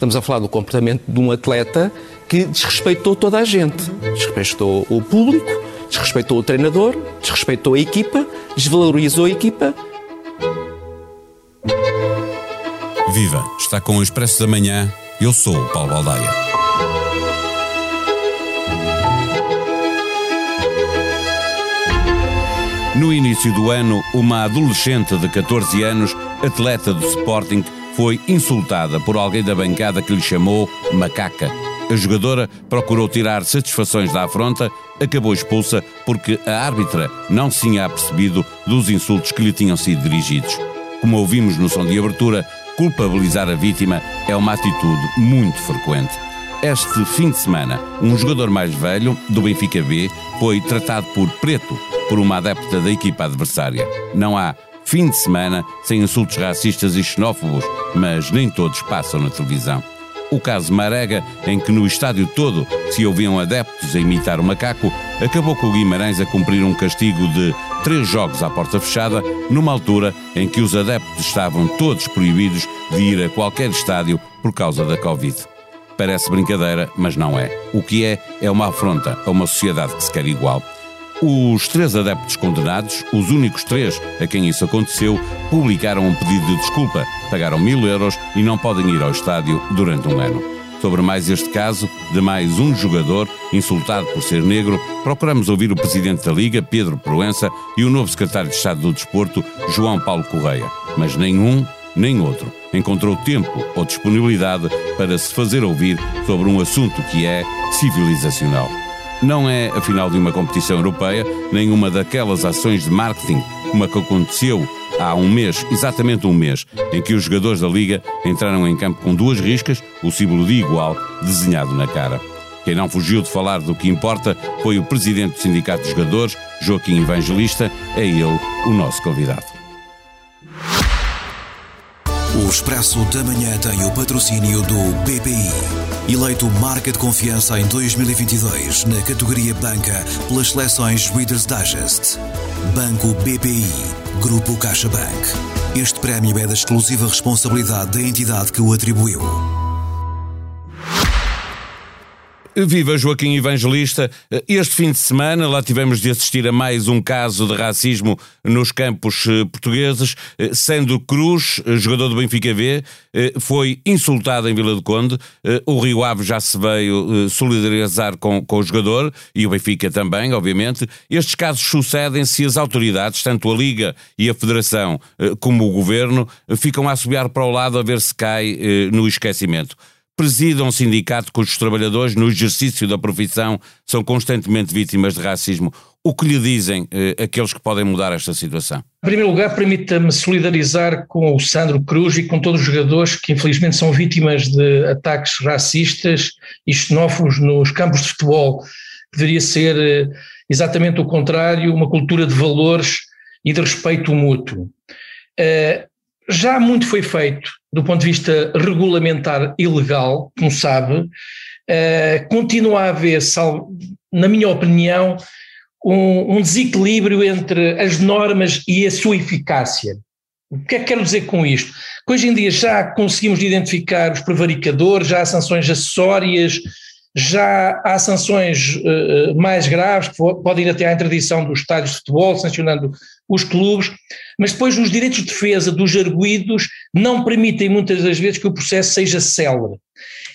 Estamos a falar do comportamento de um atleta que desrespeitou toda a gente. Desrespeitou o público, desrespeitou o treinador, desrespeitou a equipa, desvalorizou a equipa. Viva! Está com o Expresso da Manhã. Eu sou o Paulo Baldaia. No início do ano, uma adolescente de 14 anos, atleta do Sporting, foi insultada por alguém da bancada que lhe chamou macaca. A jogadora procurou tirar satisfações da afronta, acabou expulsa porque a árbitra não se tinha apercebido dos insultos que lhe tinham sido dirigidos. Como ouvimos no som de abertura, culpabilizar a vítima é uma atitude muito frequente. Este fim de semana, um jogador mais velho, do Benfica B, foi tratado por preto por uma adepta da equipa adversária. Não há fim de semana sem insultos racistas e xenófobos, mas nem todos passam na televisão. O caso Marega, em que no estádio todo se ouviam adeptos a imitar o macaco, acabou com o Guimarães a cumprir um castigo de três jogos à porta fechada, numa altura em que os adeptos estavam todos proibidos de ir a qualquer estádio por causa da Covid. Parece brincadeira, mas não é. O que é, é uma afronta a uma sociedade que se quer igual. Os três adeptos condenados, os únicos três a quem isso aconteceu, publicaram um pedido de desculpa, pagaram mil euros e não podem ir ao estádio durante um ano. Sobre mais este caso, de mais um jogador insultado por ser negro, procuramos ouvir o presidente da Liga, Pedro Proença, e o novo secretário de Estado do Desporto, João Paulo Correia. Mas nenhum, nem outro, encontrou tempo ou disponibilidade para se fazer ouvir sobre um assunto que é civilizacional. Não é a final de uma competição europeia, nem uma daquelas ações de marketing como a que aconteceu há um mês, exatamente um mês, em que os jogadores da Liga entraram em campo com duas riscas, o símbolo de igual desenhado na cara. Quem não fugiu de falar do que importa foi o presidente do Sindicato de Jogadores, Joaquim Evangelista, é ele o nosso convidado. O Expresso da Manhã tem o patrocínio do BPI. Eleito marca de confiança em 2022 na categoria Banca pelas seleções Reader's Digest. Banco BPI. Grupo CaixaBank. Este prémio é da exclusiva responsabilidade da entidade que o atribuiu. Viva Joaquim Evangelista. Este fim de semana lá tivemos de assistir a mais um caso de racismo nos campos eh, portugueses. Eh, Sandro Cruz, eh, jogador do Benfica B, foi insultado em Vila do Conde. O Rio Ave já se veio solidarizar com, com o jogador e o Benfica também, obviamente. Estes casos sucedem-se as autoridades, tanto a Liga e a Federação como o Governo, ficam a assobiar para o lado a ver se cai no esquecimento presida um sindicato cujos trabalhadores, no exercício da profissão, são constantemente vítimas de racismo. O que lhe dizem eh, aqueles que podem mudar esta situação? Em primeiro lugar, permita-me solidarizar com o Sandro Cruz e com todos os jogadores que infelizmente são vítimas de ataques racistas e xenófobos nos campos de futebol. Deveria ser eh, exatamente o contrário, uma cultura de valores e de respeito mútuo. Eh, já muito foi feito do ponto de vista regulamentar e legal, como sabe, uh, continua a haver, na minha opinião, um, um, desequilíbrio entre as normas e a sua eficácia. O que é que quero dizer com isto? Que hoje em dia já conseguimos identificar os prevaricadores, já há sanções acessórias, já há sanções uh, mais graves, que podem ir até à interdição dos estádios de futebol, sancionando os clubes, mas depois os direitos de defesa dos arguídos não permitem muitas das vezes que o processo seja célere.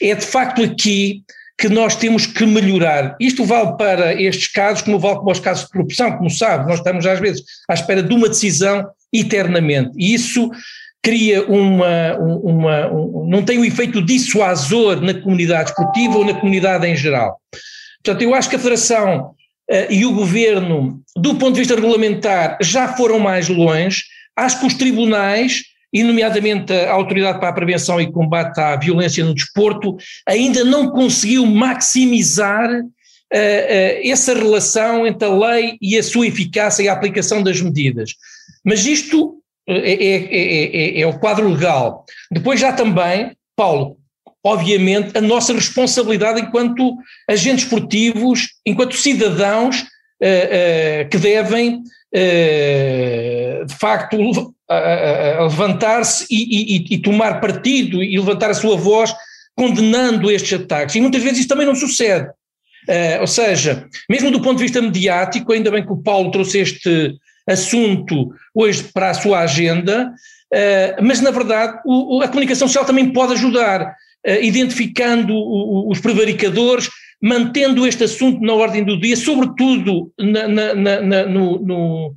É de facto aqui que nós temos que melhorar. Isto vale para estes casos, como vale para os casos de corrupção, como sabe, nós estamos às vezes à espera de uma decisão eternamente. E isso cria uma, uma, um, não tem o um efeito dissuasor na comunidade esportiva ou na comunidade em geral. Portanto, eu acho que a Federação e o Governo, do ponto de vista regulamentar, já foram mais longe. Acho que os tribunais, e nomeadamente a Autoridade para a Prevenção e Combate à Violência no Desporto, ainda não conseguiu maximizar uh, uh, essa relação entre a lei e a sua eficácia e a aplicação das medidas. Mas isto é, é, é, é, o quadro legal. Depois já também, Paulo, obviamente, a nossa responsabilidade enquanto agentes esportivos, enquanto cidadãos uh, uh, que devem, uh, de facto, levantar-se e, e, e, tomar partido e levantar a sua voz condenando estes ataques, e muitas vezes isso também não sucede. Ou seja, mesmo do ponto de vista mediático, ainda bem que o Paulo trouxe este assunto hoje para a sua agenda, mas na verdade a comunicação social também pode ajudar, identificando o, os prevaricadores, mantendo este assunto na ordem do dia, sobretudo na, na, na, no, no,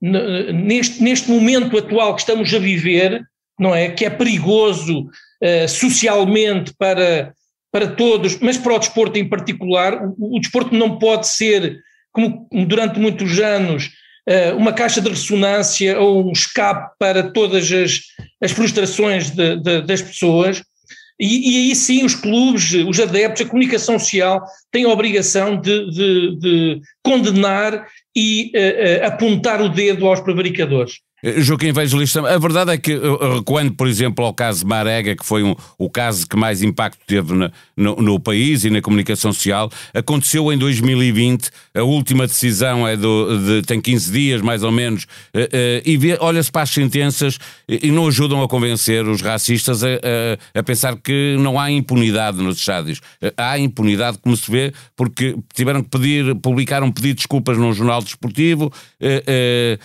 neste, neste momento atual que estamos a viver, não é? Que é perigoso socialmente para para todos, mas para o desporto em particular, o, o desporto não pode ser, como durante muitos anos, uh, uma caixa de ressonância ou um escape para todas as, as frustrações de, de, das pessoas. E, e, aí sim os clubes, os adeptos, a comunicação social têm a obrigação de, de, de condenar e uh, uh, apontar o dedo aos prevaricadores. Eh, Joaquim Evangelista, a verdade é que, quando, por exemplo, ao caso Marega, que foi um, o caso que mais impacto teve na, no, no, país e na comunicação social, aconteceu em 2020, a última decisão é do, de, tem 15 dias, mais ou menos, e olha-se para as sentenças e não ajudam a convencer os racistas a, a, a, pensar que não há impunidade nos estádios. Há impunidade, como se vê, porque tiveram que pedir, publicar um pedido de desculpas num jornal desportivo. Uh,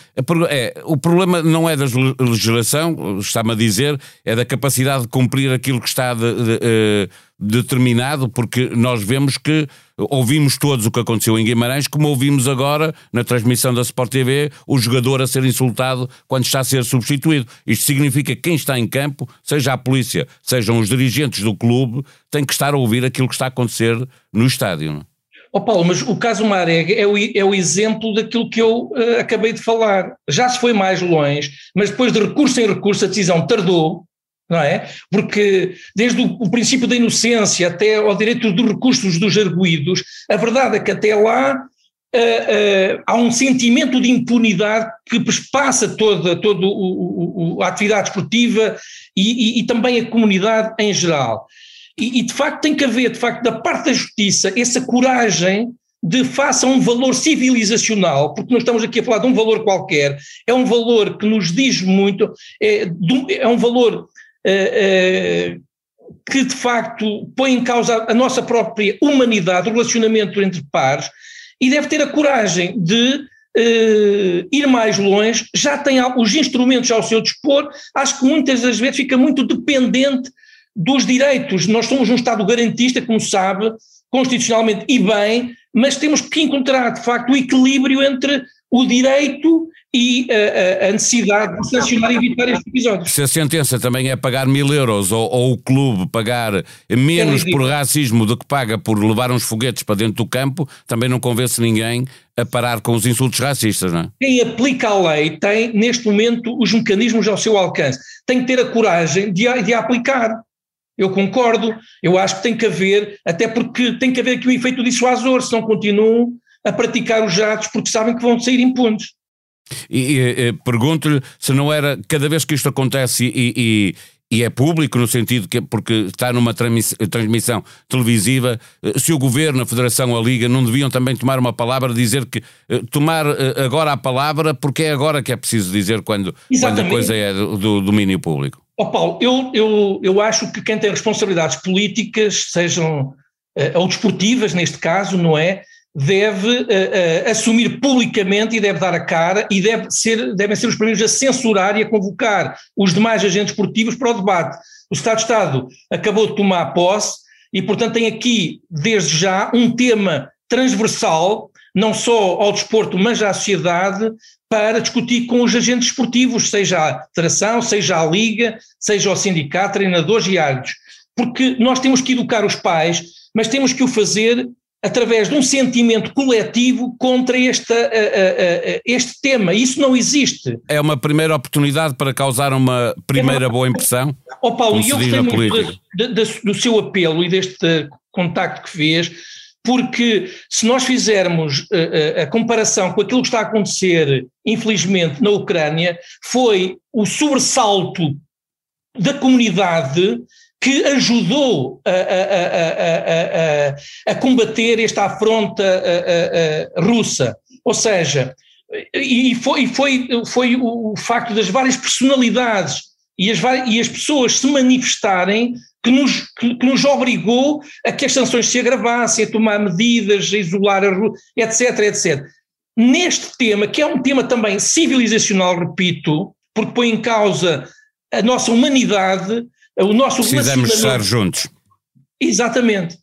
é, o problema problema não é da legislação, está-me a dizer, é da capacidade de cumprir aquilo que está de, de, uh, determinado, porque nós vemos que ouvimos todos o que aconteceu em Guimarães, como ouvimos agora na transmissão da Sport TV o jogador a ser insultado quando está a ser substituído. Isto significa que quem está em campo, seja a polícia, sejam os dirigentes do clube, tem que estar a ouvir aquilo que está a acontecer no estádio. Não? Oh Paulo, mas o caso Marega é o, é o exemplo daquilo que eu uh, acabei de falar. Já se foi mais longe, mas depois de recurso em recurso a decisão tardou, não é? Porque desde o, o princípio da inocência até ao direito dos recursos dos arguídos, a verdade é que até lá uh, uh, há um sentimento de impunidade que passa toda, toda o, o, a atividade esportiva e, e, e também a comunidade em geral. E, e, de facto tem que haver, de facto, da parte da justiça, essa coragem de faça um valor civilizacional, porque não estamos aqui a falar de um valor qualquer, é um valor que nos diz muito, é, é um valor é, é, que de facto põe em causa a nossa própria humanidade, o relacionamento entre pares, e deve ter a coragem de Uh, ir mais longe, já tem os instrumentos ao seu dispor, acho que muitas das vezes fica muito dependente dos direitos. Nós somos um Estado garantista, como sabe, constitucionalmente e bem, mas temos que encontrar, de facto, o equilíbrio entre o direito e a, a, necessidade de sancionar e evitar estes episódios. Se a sentença também é pagar mil euros ou, ou o clube pagar menos é por racismo do que paga por levar uns foguetes para dentro do campo, também não convence ninguém a parar com os insultos racistas, não é? Quem aplica a lei tem, neste momento, os mecanismos ao seu alcance. Tem que ter a coragem de de a aplicar. Eu concordo, eu acho que tem que haver, até porque tem que haver aqui o efeito dissuasor, se não continuam a praticar os atos porque sabem que vão sair impunes. E, e pergunto-lhe se não era, cada vez que isto acontece e, e, e, é público, no sentido que, porque está numa transmissão televisiva, se o Governo, a Federação, a Liga não deviam também tomar uma palavra, dizer que eh, tomar eh, agora a palavra, porque é agora que é preciso dizer quando, quando a coisa é do, do domínio público. Oh Paulo, eu, eu, eu acho que quem tem responsabilidades políticas, sejam uh, ou desportivas neste caso, não é? Deve uh, uh, assumir publicamente e deve dar a cara e deve ser, devem ser os primeiros a censurar e a convocar os demais agentes esportivos para o debate. O Estado de Estado acabou de tomar posse e, portanto, tem aqui, desde já, um tema transversal, não só ao desporto, mas à sociedade, para discutir com os agentes esportivos, seja a federação, seja a liga, seja o sindicato, treinadores e árbitros. Porque nós temos que educar os pais, mas temos que o fazer através de um sentimento coletivo contra esta, este tema. Isso não existe. É uma primeira oportunidade para causar uma primeira é uma... boa impressão? Ó oh, Paulo, eu gostei muito de, do seu apelo e deste contacto que fez, porque se nós fizermos a, eh, eh, a, comparação com aquilo que está a acontecer, infelizmente, na Ucrânia, foi o sobressalto da comunidade que ajudou a, a, a combater esta afronta russa. Ou seja, e foi, foi, foi o facto das várias personalidades e as, e as pessoas se manifestarem que nos, que, que, nos obrigou a que as sanções se agravassem, a tomar medidas, a isolar, a, etc, etc. Neste tema, que é um tema também civilizacional, repito, porque põe em causa a nossa humanidade, o nosso Precisamos estar juntos. Exatamente.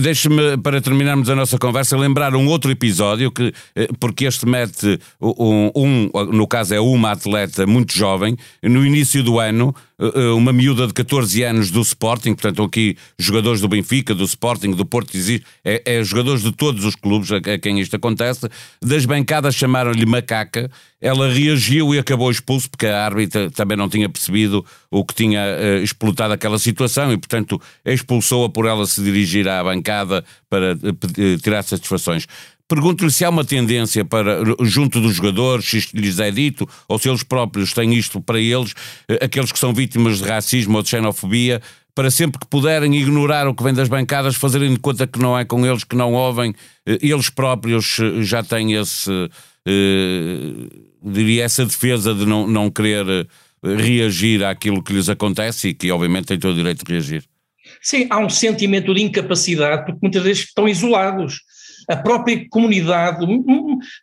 Deixe-me, para terminarmos a nossa conversa, lembrar um outro episódio, que, eh, porque este mete, um, um, no caso é uma atleta muito jovem, no início do ano, eh, eh, uma miúda de 14 anos do Sporting, portanto aqui jogadores do Benfica, do Sporting, do Porto, é, é jogadores de todos os clubes a quem isto acontece, das bancadas chamaram-lhe macaca, ela reagiu e acabou expulso porque a árbitra também não tinha percebido o que tinha uh, explotado aquela situação e portanto expulsou-a por ela se dirigir à bancada para uh, tirar satisfações. Pergunto-lhe se há uma tendência para, junto dos jogadores, se isto lhes é dito, ou se eles próprios têm isto para eles, aqueles que são vítimas de racismo ou de xenofobia, para sempre que puderem ignorar o que vem das bancadas, fazerem de conta que não é com eles que não ouvem, eles próprios já têm esse, diria, essa defesa de não, não querer reagir àquilo que lhes acontece e que, obviamente, têm todo o direito de reagir. Sim, há um sentimento de incapacidade, porque muitas vezes estão isolados a própria comunidade,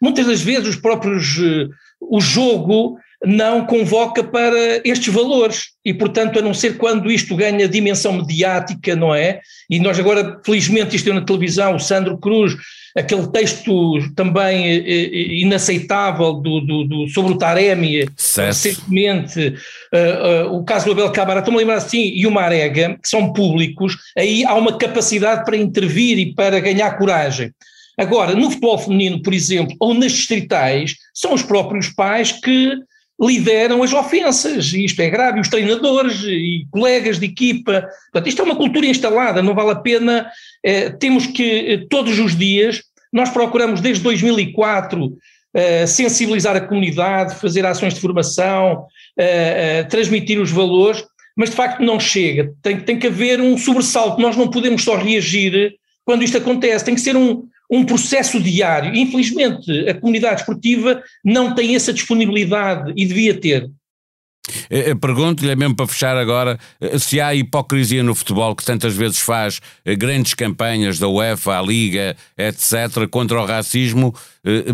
muitas das vezes os próprios, eh, o jogo não convoca para estes valores e, portanto, a não ser quando isto ganha dimensão mediática, não é? E nós agora, felizmente, isto é na televisão, o Sandro Cruz, aquele texto também eh, eh, inaceitável do, do, do sobre o Taremi, recentemente, uh, uh, o caso do Abel Cabara, estou-me a lembrar assim, e o Marega, que são públicos, aí há uma capacidade para intervir e para ganhar coragem. Agora, no futebol feminino, por exemplo, ou nas distritais, são os próprios pais que lideram as ofensas, e isto é grave, os treinadores e colegas de equipa. Portanto, isto é uma cultura instalada, não vale a pena. Eh, temos que, eh, todos os dias, nós procuramos desde 2004 eh, sensibilizar a comunidade, fazer ações de formação, transmitir os valores, mas de facto não chega. Tem, tem que haver um sobressalto. Nós não podemos só reagir quando isto acontece, tem que ser um, um processo diário. Infelizmente, a comunidade esportiva não tem essa disponibilidade e devia ter. Eh, eh, pergunto-lhe, mesmo para fechar agora, eh, se há hipocrisia no futebol que tantas vezes faz grandes campanhas da UEFA, a Liga, etc., contra o racismo,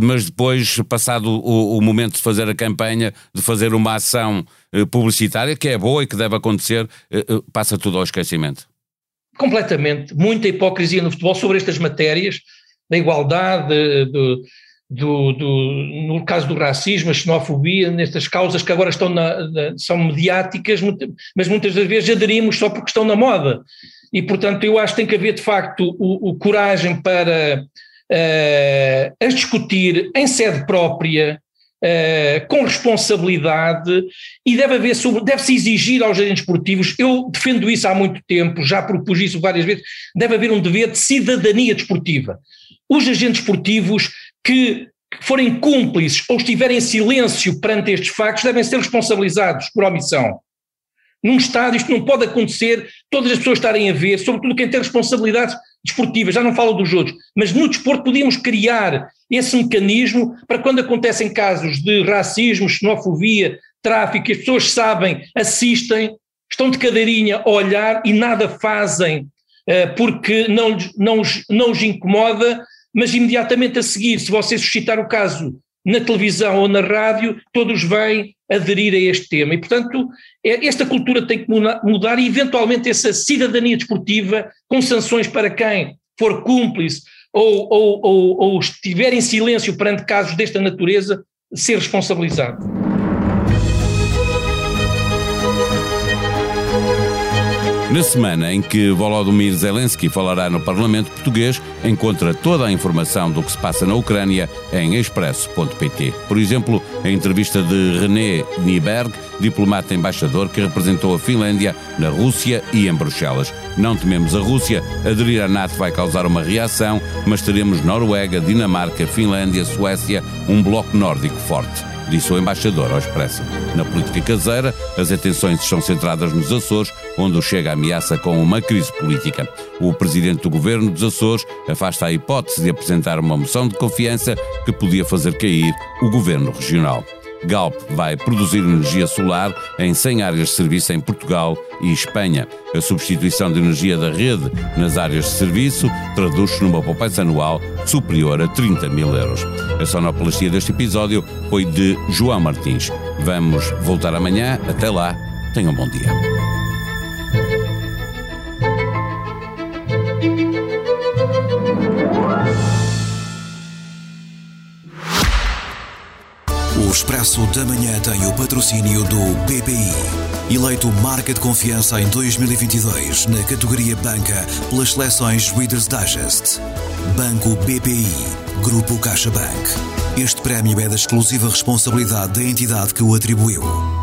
mas depois, passado o, o momento de fazer a campanha, de fazer uma ação publicitária, que é boa e que deve acontecer, passa tudo ao esquecimento. Completamente. Muita hipocrisia no futebol sobre estas matérias da igualdade, do, do, do, no caso do racismo, a xenofobia, nestas causas que agora estão na, na, são mediáticas, mas muitas das vezes aderimos só porque estão na moda. E, portanto, eu acho que tem que haver, de facto, o, o coragem para uh, as discutir em sede própria, uh, com responsabilidade, e deve haver, deve-se exigir aos agentes esportivos, eu defendo isso há muito tempo, já propus isso várias vezes, deve haver um dever de cidadania desportiva os agentes esportivos que forem cúmplices ou estiverem em silêncio perante estes factos devem ser responsabilizados por omissão. Num estádio isto não pode acontecer, todas as pessoas estarem a ver, sobretudo quem tem responsabilidades desportivas, já não falo dos outros, mas no desporto podíamos criar esse mecanismo para quando acontecem casos de racismo, xenofobia, tráfico, as pessoas sabem, assistem, estão de cadeirinha a olhar e nada fazem eh, porque não, não, não os incomoda mas imediatamente a seguir, se você suscitar o caso na televisão ou na rádio, todos vêm aderir a este tema. E, portanto, é, esta cultura tem que mudar e, eventualmente, essa cidadania desportiva, com sanções para quem for cúmplice ou, ou, ou, ou estiver em silêncio perante casos desta natureza, ser responsabilizado. Na semana em que Volodymyr Zelensky falará no Parlamento Português, encontra toda a informação do que se passa na Ucrânia em expresso.pt. Por exemplo, a entrevista de René Nyberg, diplomata embaixador que representou a Finlândia na Rússia e em Bruxelas. Não tememos a Rússia, aderir à NATO vai causar uma reação, mas teremos Noruega, Dinamarca, Finlândia, Suécia, um bloco nórdico forte disse o embaixador ao Expresso. Na política caseira, as atenções estão centradas nos Açores, onde chega a ameaça com uma crise política. O presidente do governo dos Açores afasta a hipótese de apresentar uma moção de confiança que podia fazer cair o governo regional. Galp vai produzir energia solar em 100 áreas de serviço em Portugal e Espanha. A substituição de energia da rede nas áreas de serviço traduz-se numa poupança anual superior a 30 mil euros. A sonoplastia deste episódio foi de João Martins. Vamos voltar amanhã. Até lá. Tenham um bom dia. Expresso da Manhã tem o patrocínio do BPI. Eleito marca de confiança em 2022 na categoria Banca pelas seleções Reader's Digest. Banco BPI. Grupo CaixaBank. Este prémio é da exclusiva responsabilidade da entidade que o atribuiu.